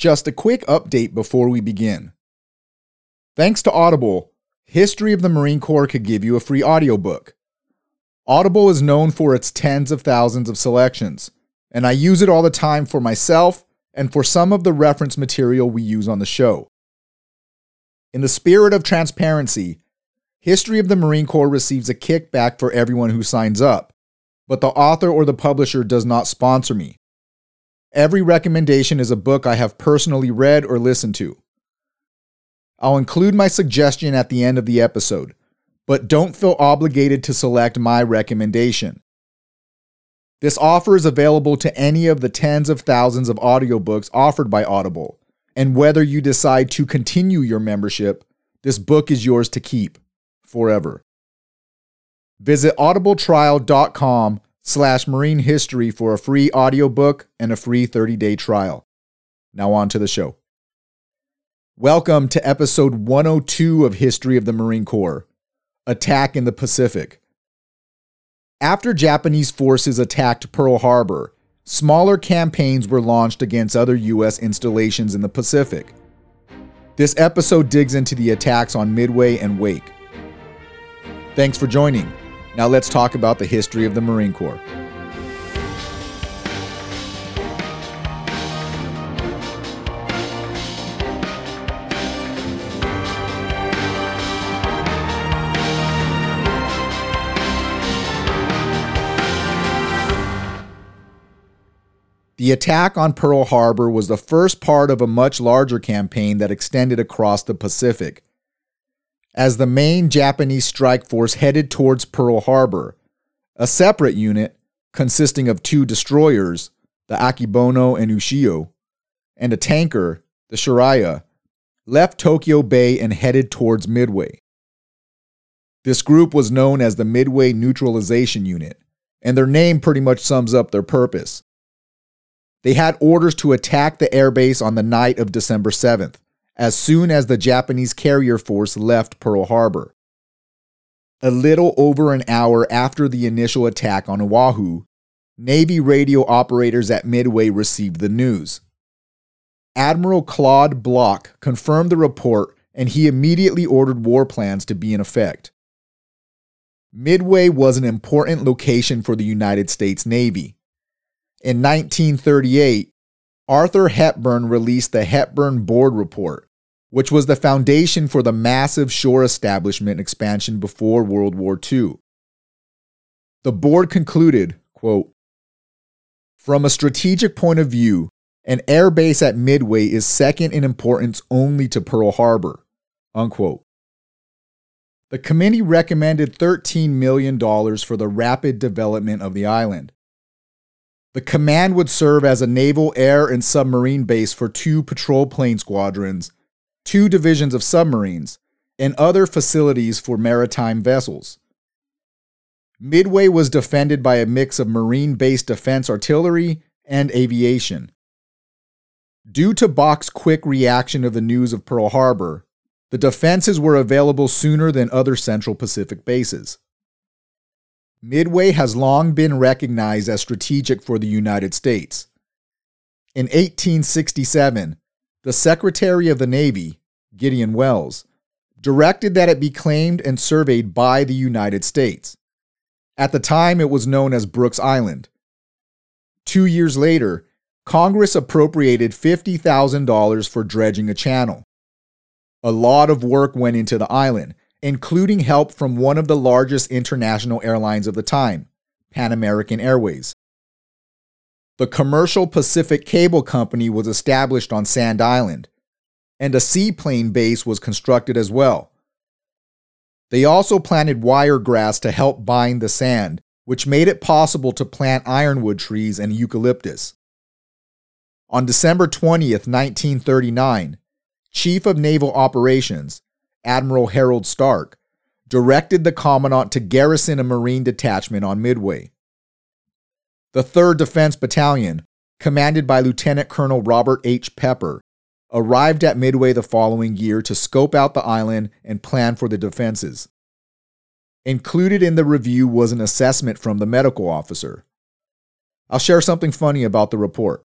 Just a quick update before we begin. Thanks to Audible, History of the Marine Corps could give you a free audiobook. Audible is known for its tens of thousands of selections, and I use it all the time for myself and for some of the reference material we use on the show. In the spirit of transparency, History of the Marine Corps receives a kickback for everyone who signs up, but the author or the publisher does not sponsor me. Every recommendation is a book I have personally read or listened to. I'll include my suggestion at the end of the episode, but don't feel obligated to select my recommendation. This offer is available to any of the tens of thousands of audiobooks offered by Audible, and whether you decide to continue your membership, this book is yours to keep forever. Visit audibletrial.com slash marine history for a free audiobook and a free 30-day trial. Now on to the show. Welcome to episode 102 of History of the Marine Corps Attack in the Pacific. After Japanese forces attacked Pearl Harbor, smaller campaigns were launched against other U.S. installations in the Pacific. This episode digs into the attacks on Midway and Wake. Thanks for joining. Now let's talk about the history of the Marine Corps. The attack on Pearl Harbor was the first part of a much larger campaign that extended across the Pacific. As the main Japanese strike force headed towards Pearl Harbor, a separate unit consisting of two destroyers, the Akebono and Ushio, and a tanker, the Shiriya, left Tokyo Bay and headed towards Midway. This group was known as the Midway Neutralization Unit, and their name pretty much sums up their purpose. They had orders to attack the airbase on the night of December 7th, as soon as the Japanese carrier force left Pearl Harbor. A little over an hour after the initial attack on Oahu, Navy radio operators at Midway received the news. Admiral Claude Bloch confirmed the report and he immediately ordered war plans to be in effect. Midway was an important location for the United States Navy. In 1938, Arthur Hepburn released the Hepburn Board Report, which was the foundation for the massive shore establishment expansion before World War II. The board concluded, quote, From a strategic point of view, an air base at Midway is second in importance only to Pearl Harbor. Unquote. The committee recommended $13 million for the rapid development of the island. The command would serve as a naval air and submarine base for two patrol plane squadrons, two divisions of submarines, and other facilities for maritime vessels. Midway was defended by a mix of marine based defense artillery and aviation. Due to Bloch's quick reaction of the news of Pearl Harbor, the defenses were available sooner than other Central Pacific bases. Midway has long been recognized as strategic for the United States. In 1867, the Secretary of the Navy, Gideon Welles, directed that it be claimed and surveyed by the United States. At the time, it was known as Brooks Island. Two years later, Congress appropriated $50,000 for dredging a channel. A lot of work went into the island, including help from one of the largest international airlines of the time, Pan American Airways. The Commercial Pacific Cable Company was established on Sand Island, and a seaplane base was constructed as well. They also planted wiregrass to help bind the sand, which made it possible to plant ironwood trees and eucalyptus. On December 20th, 1939, Chief of Naval Operations, Admiral Harold Stark, directed the Commandant to garrison a Marine detachment on Midway. The 3rd Defense Battalion, commanded by Lieutenant Colonel Robert H. Pepper, arrived at Midway the following year to scope out the island and plan for the defenses. Included in the review was an assessment from the medical officer. I'll share something funny about the report.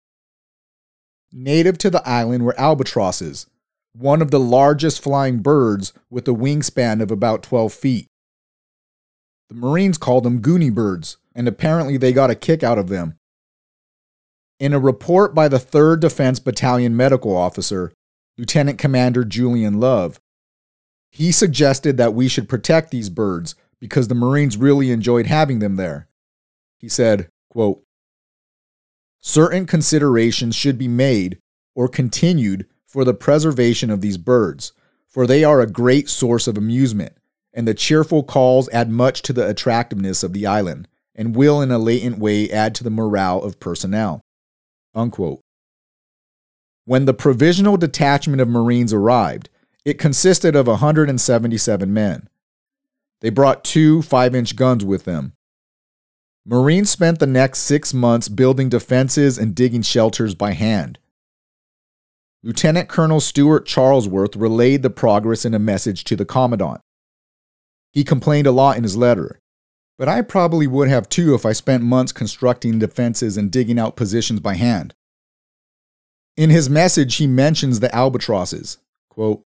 native to the island were albatrosses, one of the largest flying birds with a wingspan of about 12 feet. The Marines called them Goonie birds, and apparently they got a kick out of them. In a report by the 3rd Defense Battalion medical officer, Lieutenant Commander Julian Love, he suggested that we should protect these birds because the Marines really enjoyed having them there. He said, quote, Certain considerations should be made or continued for the preservation of these birds, for they are a great source of amusement, and the cheerful calls add much to the attractiveness of the island, and will in a latent way add to the morale of personnel. Unquote. When the provisional detachment of Marines arrived, it consisted of 177 men. They brought two 5 inch guns with them. Marines spent the next six months building defenses and digging shelters by hand. Lieutenant Colonel Stuart Charlesworth relayed the progress in a message to the Commandant. He complained a lot in his letter, but I probably would have too if I spent months constructing defenses and digging out positions by hand. In his message, he mentions the albatrosses. Quote,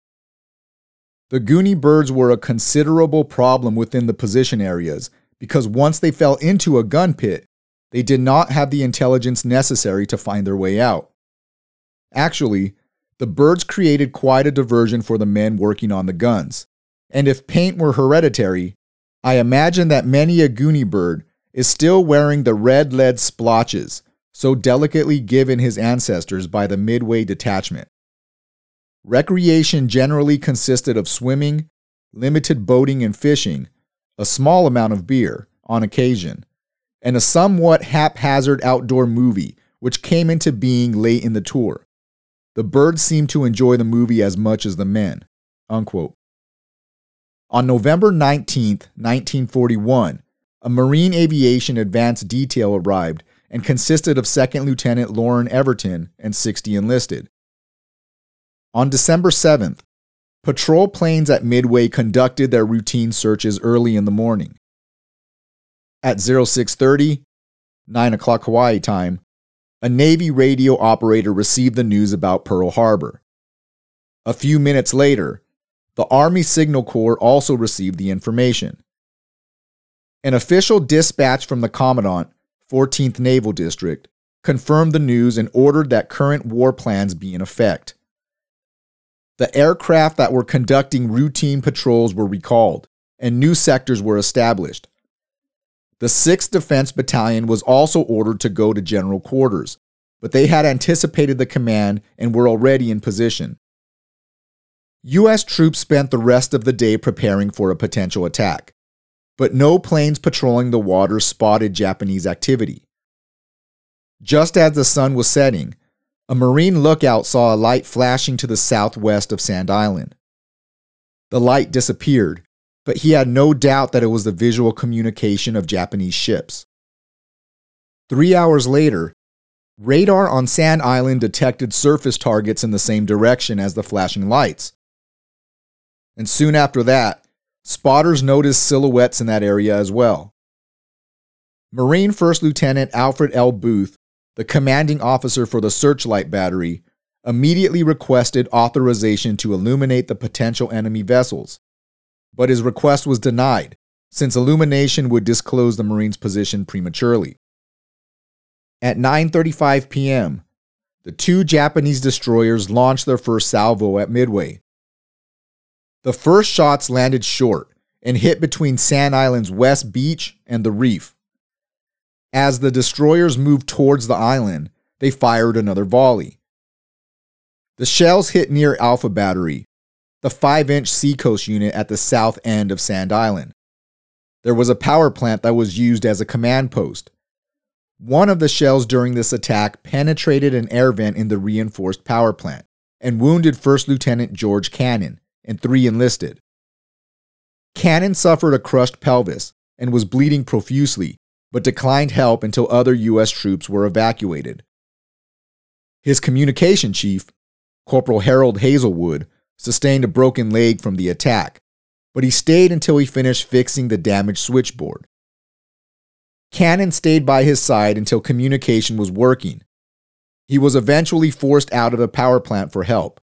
the Goonie birds were a considerable problem within the position areas because once they fell into a gun pit, they did not have the intelligence necessary to find their way out. Actually, the birds created quite a diversion for the men working on the guns. And if paint were hereditary, I imagine that many a Goonie bird is still wearing the red lead splotches so delicately given his ancestors by the Midway detachment. Recreation generally consisted of swimming, limited boating and fishing, a small amount of beer on occasion, and a somewhat haphazard outdoor movie which came into being late in the tour. The birds seemed to enjoy the movie as much as the men. Unquote. On November 19, 1941, a Marine Aviation Advanced Detail arrived and consisted of Second Lieutenant Loren Everton and 60 enlisted. On December 7th, patrol planes at Midway conducted their routine searches early in the morning. At 0630, 9 o'clock Hawaii time, a Navy radio operator received the news about Pearl Harbor. A few minutes later, the Army Signal Corps also received the information. An official dispatch from the Commandant, 14th Naval District, confirmed the news and ordered that current war plans be in effect. The aircraft that were conducting routine patrols were recalled, and new sectors were established. The 6th Defense Battalion was also ordered to go to general quarters, but they had anticipated the command and were already in position. U.S. troops spent the rest of the day preparing for a potential attack, but no planes patrolling the waters spotted Japanese activity. Just as the sun was setting, a Marine lookout saw a light flashing to the southwest of Sand Island. The light disappeared, but he had no doubt that it was the visual communication of Japanese ships. Three hours later, radar on Sand Island detected surface targets in the same direction as the flashing lights, and soon after that, spotters noticed silhouettes in that area as well. Marine First Lieutenant Alfred L. Booth, the commanding officer for the searchlight battery, immediately requested authorization to illuminate the potential enemy vessels, but his request was denied since illumination would disclose the Marine's position prematurely. At 9:35 p.m., the two Japanese destroyers launched their first salvo at Midway, the first shots landed short and hit between Sand Island's west beach and the reef. As the destroyers moved towards the island, they fired another volley. The shells hit near Alpha Battery, the 5 inch seacoast unit at the south end of Sand Island. There was a power plant that was used as a command post. One of the shells during this attack penetrated an air vent in the reinforced power plant and wounded First Lieutenant George Cannon, and three enlisted. Cannon suffered a crushed pelvis and was bleeding profusely, but declined help until other U.S. troops were evacuated. His communication chief, Corporal Harold Hazelwood, sustained a broken leg from the attack, but he stayed until he finished fixing the damaged switchboard. Cannon stayed by his side until communication was working. He was eventually forced out of the power plant for help.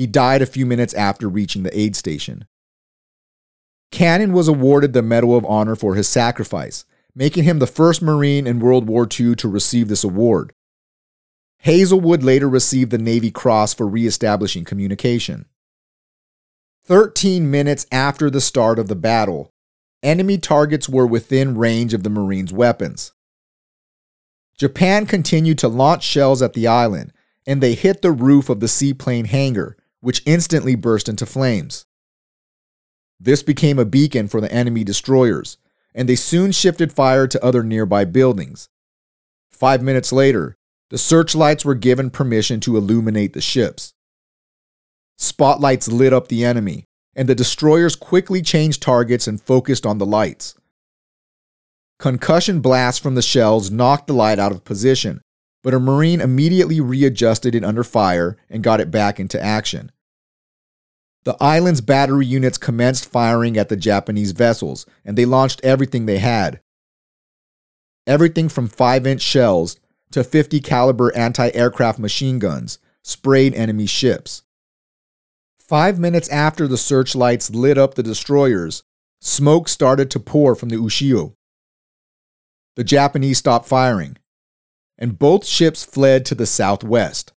He died a few minutes after reaching the aid station. Cannon was awarded the Medal of Honor for his sacrifice, making him the first Marine in World War II to receive this award. Hazelwood later received the Navy Cross for reestablishing communication. 13 minutes after the start of the battle, enemy targets were within range of the Marines' weapons. Japan continued to launch shells at the island, and they hit the roof of the seaplane hangar, which instantly burst into flames. This became a beacon for the enemy destroyers, and they soon shifted fire to other nearby buildings. Five minutes later, the searchlights were given permission to illuminate the ships. Spotlights lit up the enemy, and the destroyers quickly changed targets and focused on the lights. Concussion blasts from the shells knocked the light out of position, but a Marine immediately readjusted it under fire and got it back into action. The island's battery units commenced firing at the Japanese vessels, and they launched everything they had. Everything from 5-inch shells to 50 caliber anti-aircraft machine guns sprayed enemy ships. 5 minutes after the searchlights lit up the destroyers, smoke started to pour from the Ushio. The Japanese stopped firing, and both ships fled to the southwest.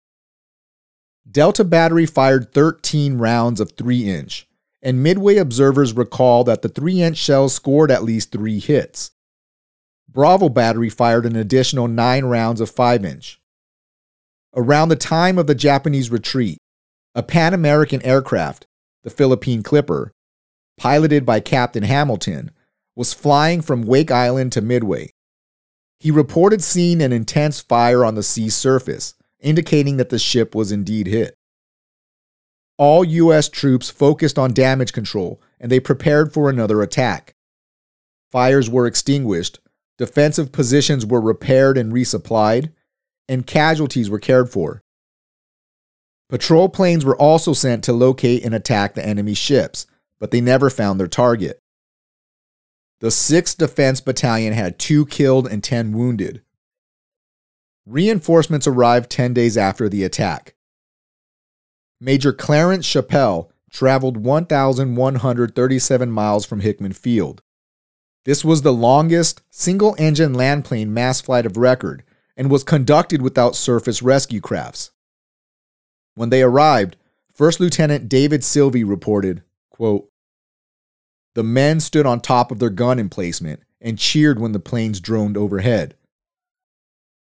Delta Battery fired 13 rounds of 3 inch, and Midway observers recall that the 3 inch shells scored at least 3 hits. Bravo Battery fired an additional 9 rounds of 5 inch. Around the time of the Japanese retreat, a Pan American aircraft, the Philippine Clipper, piloted by Captain Hamilton, was flying from Wake Island to Midway. He reported seeing an intense fire on the sea surface indicating that the ship was indeed hit. All U.S. troops focused on damage control and they prepared for another attack. Fires were extinguished, defensive positions were repaired and resupplied, and casualties were cared for. Patrol planes were also sent to locate and attack the enemy ships, but they never found their target. The 6th Defense Battalion had two killed and 10 wounded. Reinforcements arrived 10 days after the attack. Major Clarence Chappell traveled 1,137 miles from Hickam Field. This was the longest single engine land plane mass flight of record and was conducted without surface rescue crafts. When they arrived, First Lieutenant David Sylvie reported, quote, The men stood on top of their gun emplacement and cheered when the planes droned overhead.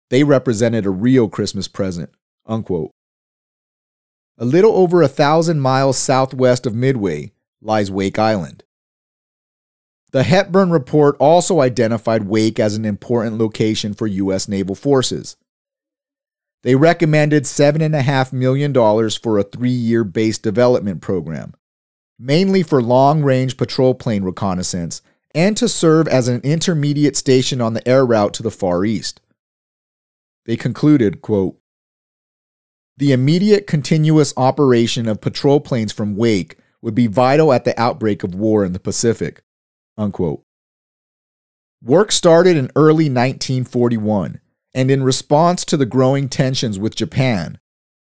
They represented a real Christmas present. Unquote. A little over a thousand miles southwest of Midway lies Wake Island. The Hepburn Report also identified Wake as an important location for U.S. naval forces. They recommended $7.5 million for a three year base development program, mainly for long range patrol plane reconnaissance and to serve as an intermediate station on the air route to the Far East. They concluded, quote, the immediate continuous operation of patrol planes from Wake would be vital at the outbreak of war in the Pacific. Unquote. Work started in early 1941, and in response to the growing tensions with Japan,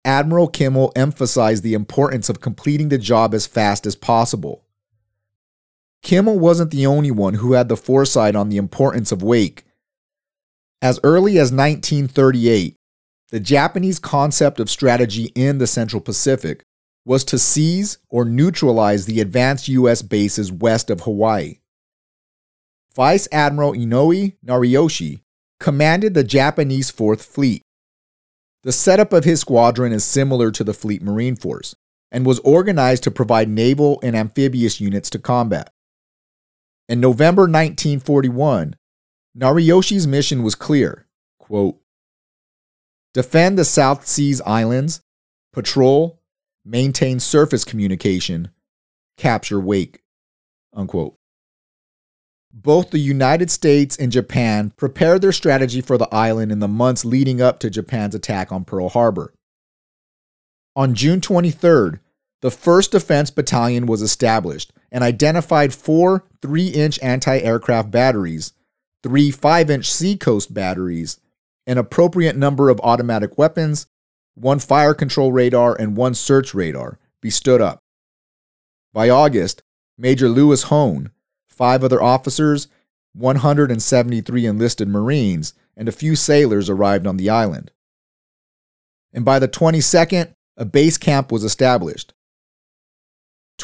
Admiral Kimmel emphasized the importance of completing the job as fast as possible. Kimmel wasn't the only one who had the foresight on the importance of Wake as early as 1938, the Japanese concept of strategy in the Central Pacific was to seize or neutralize the advanced U.S. bases west of Hawaii. Vice Admiral Inoue Nariyoshi commanded the Japanese Fourth Fleet. The setup of his squadron is similar to the Fleet Marine Force and was organized to provide naval and amphibious units to combat. In November 1941, Nariyoshi's mission was clear quote, defend the South Seas Islands, patrol, maintain surface communication, capture Wake. Unquote. Both the United States and Japan prepared their strategy for the island in the months leading up to Japan's attack on Pearl Harbor. On June 23rd, the 1st Defense Battalion was established and identified four 3 inch anti aircraft batteries three 5 inch Seacoast batteries, an appropriate number of automatic weapons, one fire control radar, and one search radar be stood up. By August, Major Lewis Hohn, five other officers, 173 enlisted Marines, and a few sailors arrived on the island. And by the 22nd, a base camp was established.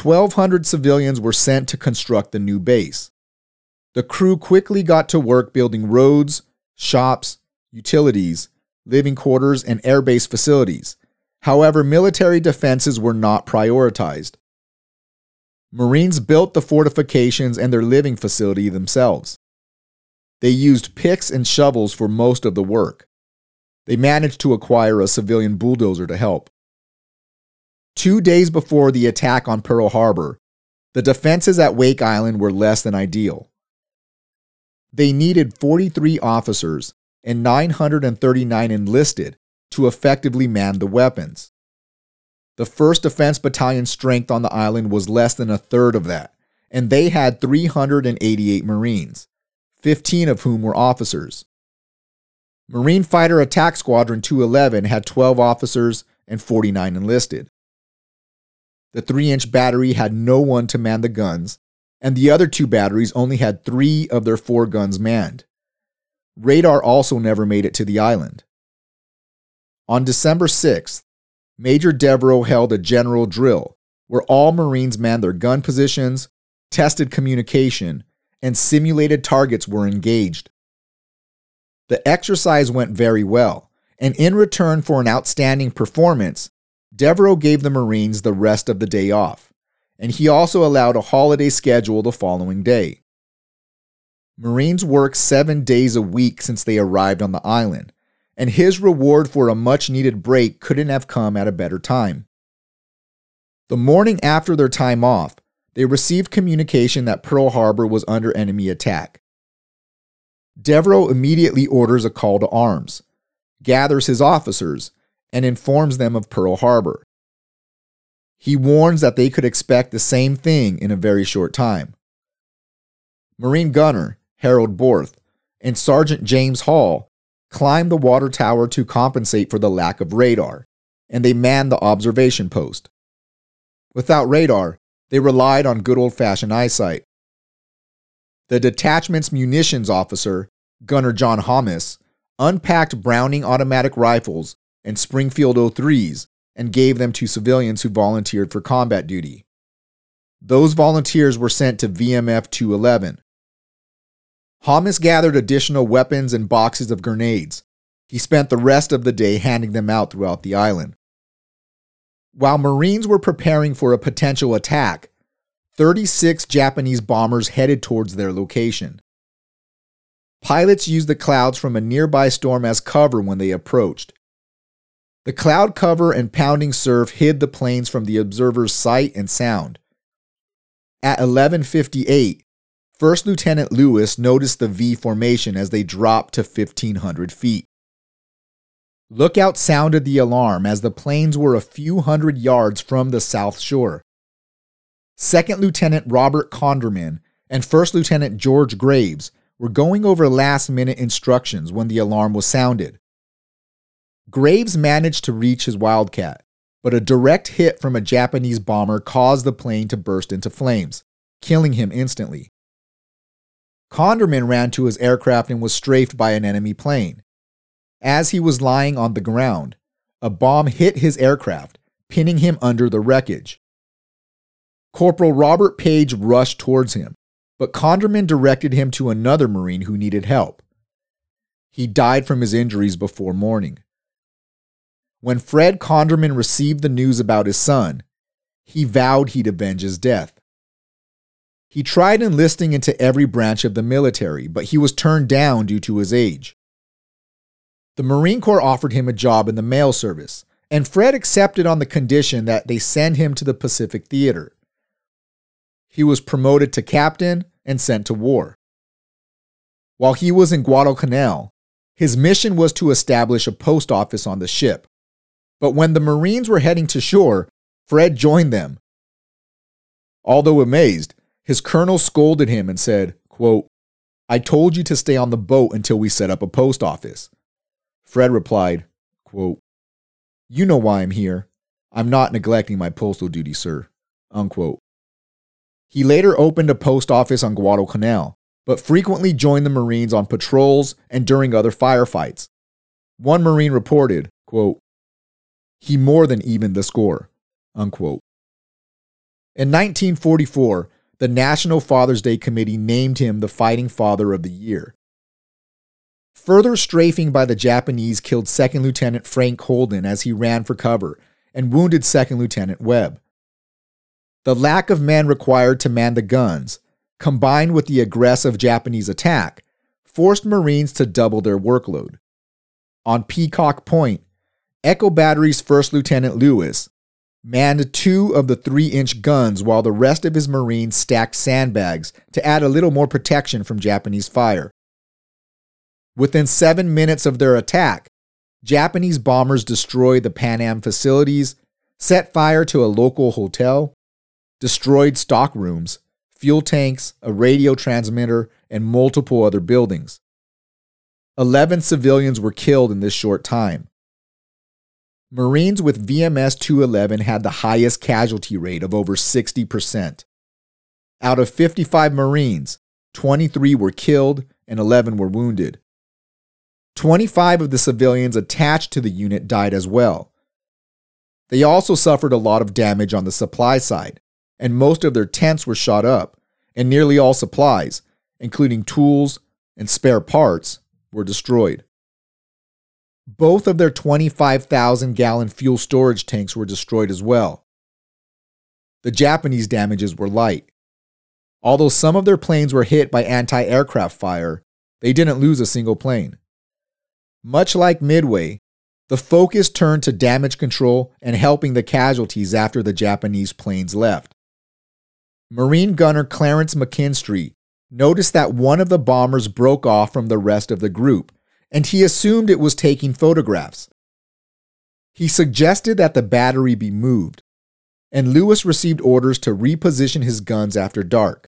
1,200 civilians were sent to construct the new base. The crew quickly got to work building roads, shops, utilities, living quarters, and airbase facilities. However, military defenses were not prioritized. Marines built the fortifications and their living facility themselves. They used picks and shovels for most of the work. They managed to acquire a civilian bulldozer to help. Two days before the attack on Pearl Harbor, the defenses at Wake Island were less than ideal. They needed 43 officers and 939 enlisted to effectively man the weapons. The 1st Defense Battalion strength on the island was less than a third of that, and they had 388 Marines, 15 of whom were officers. Marine Fighter Attack Squadron 211 had 12 officers and 49 enlisted. The 3 inch battery had no one to man the guns, and the other two batteries only had three of their four guns manned. Radar also never made it to the island. On December 6th, Major Devereaux held a general drill where all Marines manned their gun positions, tested communication, and simulated targets were engaged. The exercise went very well, and in return for an outstanding performance, Devereaux gave the Marines the rest of the day off, and he also allowed a holiday schedule the following day. Marines worked seven days a week since they arrived on the island, and his reward for a much needed break couldn't have come at a better time. The morning after their time off, they received communication that Pearl Harbor was under enemy attack. Devereaux immediately orders a call to arms, gathers his officers, and informs them of Pearl Harbor. He warns that they could expect the same thing in a very short time. Marine gunner Harold Borth and Sergeant James Hall climbed the water tower to compensate for the lack of radar, and they manned the observation post. Without radar, they relied on good old fashioned eyesight. The detachment's munitions officer, Gunner John Hamas, unpacked Browning automatic rifles and Springfield 03s and gave them to civilians who volunteered for combat duty. Those volunteers were sent to VMF 211, Hamas gathered additional weapons and boxes of grenades. He spent the rest of the day handing them out throughout the island. While Marines were preparing for a potential attack, 36 Japanese bombers headed towards their location. Pilots used the clouds from a nearby storm as cover when they approached. The cloud cover and pounding surf hid the planes from the observer's sight and sound. At 11:58, First Lieutenant Lewis noticed the V formation as they dropped to 1,500 feet. Lookout sounded the alarm as the planes were a few hundred yards from the south shore. Second Lieutenant Robert Conderman and First Lieutenant George Graves were going over last minute instructions when the alarm was sounded. Graves managed to reach his Wildcat, but a direct hit from a Japanese bomber caused the plane to burst into flames, killing him instantly. Conderman ran to his aircraft and was strafed by an enemy plane. As he was lying on the ground, a bomb hit his aircraft, pinning him under the wreckage. Corporal Robert Page rushed towards him, but Conderman directed him to another Marine who needed help. He died from his injuries before morning. When Fred Conderman received the news about his son, he vowed he'd avenge his death. He tried enlisting into every branch of the military, but he was turned down due to his age. The Marine Corps offered him a job in the mail service, and Fred accepted on the condition that they send him to the Pacific Theater. He was promoted to captain and sent to war. While he was in Guadalcanal, his mission was to establish a post office on the ship. But when the Marines were heading to shore, Fred joined them. Although amazed, his colonel scolded him and said, quote, I told you to stay on the boat until we set up a post office. Fred replied, quote, You know why I'm here. I'm not neglecting my postal duty, sir. Unquote. He later opened a post office on Guadalcanal, but frequently joined the Marines on patrols and during other firefights. One Marine reported, quote, He more than evened the score. Unquote. In 1944, the National Father's Day Committee named him the Fighting Father of the Year. Further strafing by the Japanese killed Second Lieutenant Frank Holden as he ran for cover and wounded Second Lieutenant Webb. The lack of men required to man the guns, combined with the aggressive Japanese attack, forced Marines to double their workload. On Peacock Point, Echo Battery's First Lieutenant Lewis manned two of the three inch guns while the rest of his Marines stacked sandbags to add a little more protection from Japanese fire. Within seven minutes of their attack, Japanese bombers destroyed the Pan Am facilities, set fire to a local hotel, destroyed stock rooms, fuel tanks, a radio transmitter, and multiple other buildings. Eleven civilians were killed in this short time. Marines with VMF 211 had the highest casualty rate of over 60%. Out of 55 Marines, 23 were killed and 11 were wounded. 25 of the civilians attached to the unit died as well. They also suffered a lot of damage on the supply side, and most of their tents were shot up, and nearly all supplies, including tools and spare parts, were destroyed. Both of their 25,000 gallon fuel storage tanks were destroyed as well. The Japanese damages were light. Although some of their planes were hit by anti aircraft fire, they didn't lose a single plane. Much like Midway, the focus turned to damage control and helping the casualties after the Japanese planes left. Marine gunner Clarence McKinstry noticed that one of the bombers broke off from the rest of the group and he assumed it was taking photographs. He suggested that the battery be moved, and Lewis received orders to reposition his guns after dark.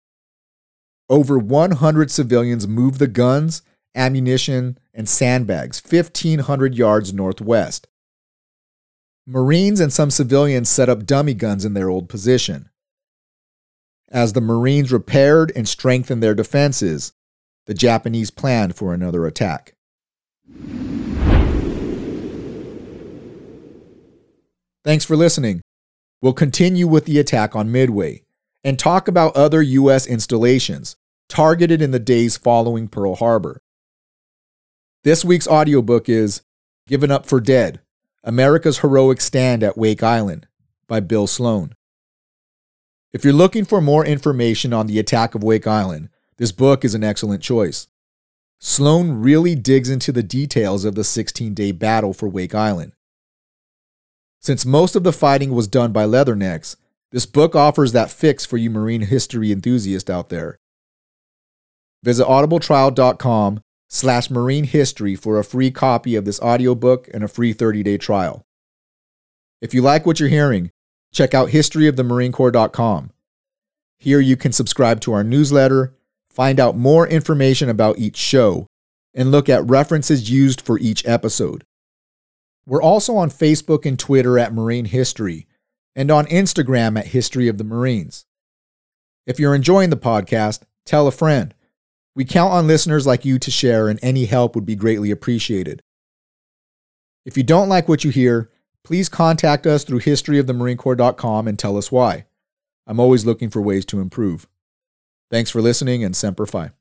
Over 100 civilians moved the guns, ammunition, and sandbags 1,500 yards northwest. Marines and some civilians set up dummy guns in their old position. As the Marines repaired and strengthened their defenses, the Japanese planned for another attack. Thanks for listening. We'll continue with the attack on Midway and talk about other U.S. installations targeted in the days following Pearl Harbor. This week's audiobook is Given Up for Dead America's Heroic Stand at Wake Island by Bill Sloan. If you're looking for more information on the attack of Wake Island, this book is an excellent choice. Sloan really digs into the details of the 16 day battle for Wake Island. Since most of the fighting was done by Leathernecks, this book offers that fix for you marine history enthusiasts out there. Visit audibletrial.com slash marine history for a free copy of this audiobook and a free 30-day trial. If you like what you're hearing, check out historyofthemarinecorps.com. Here you can subscribe to our newsletter, find out more information about each show, and look at references used for each episode. We're also on Facebook and Twitter at Marine History, and on Instagram at History of the Marines. If you're enjoying the podcast, tell a friend. We count on listeners like you to share, and any help would be greatly appreciated. If you don't like what you hear, please contact us through historyofthemarinecorps.com and tell us why. I'm always looking for ways to improve. Thanks for listening and Semper Fi.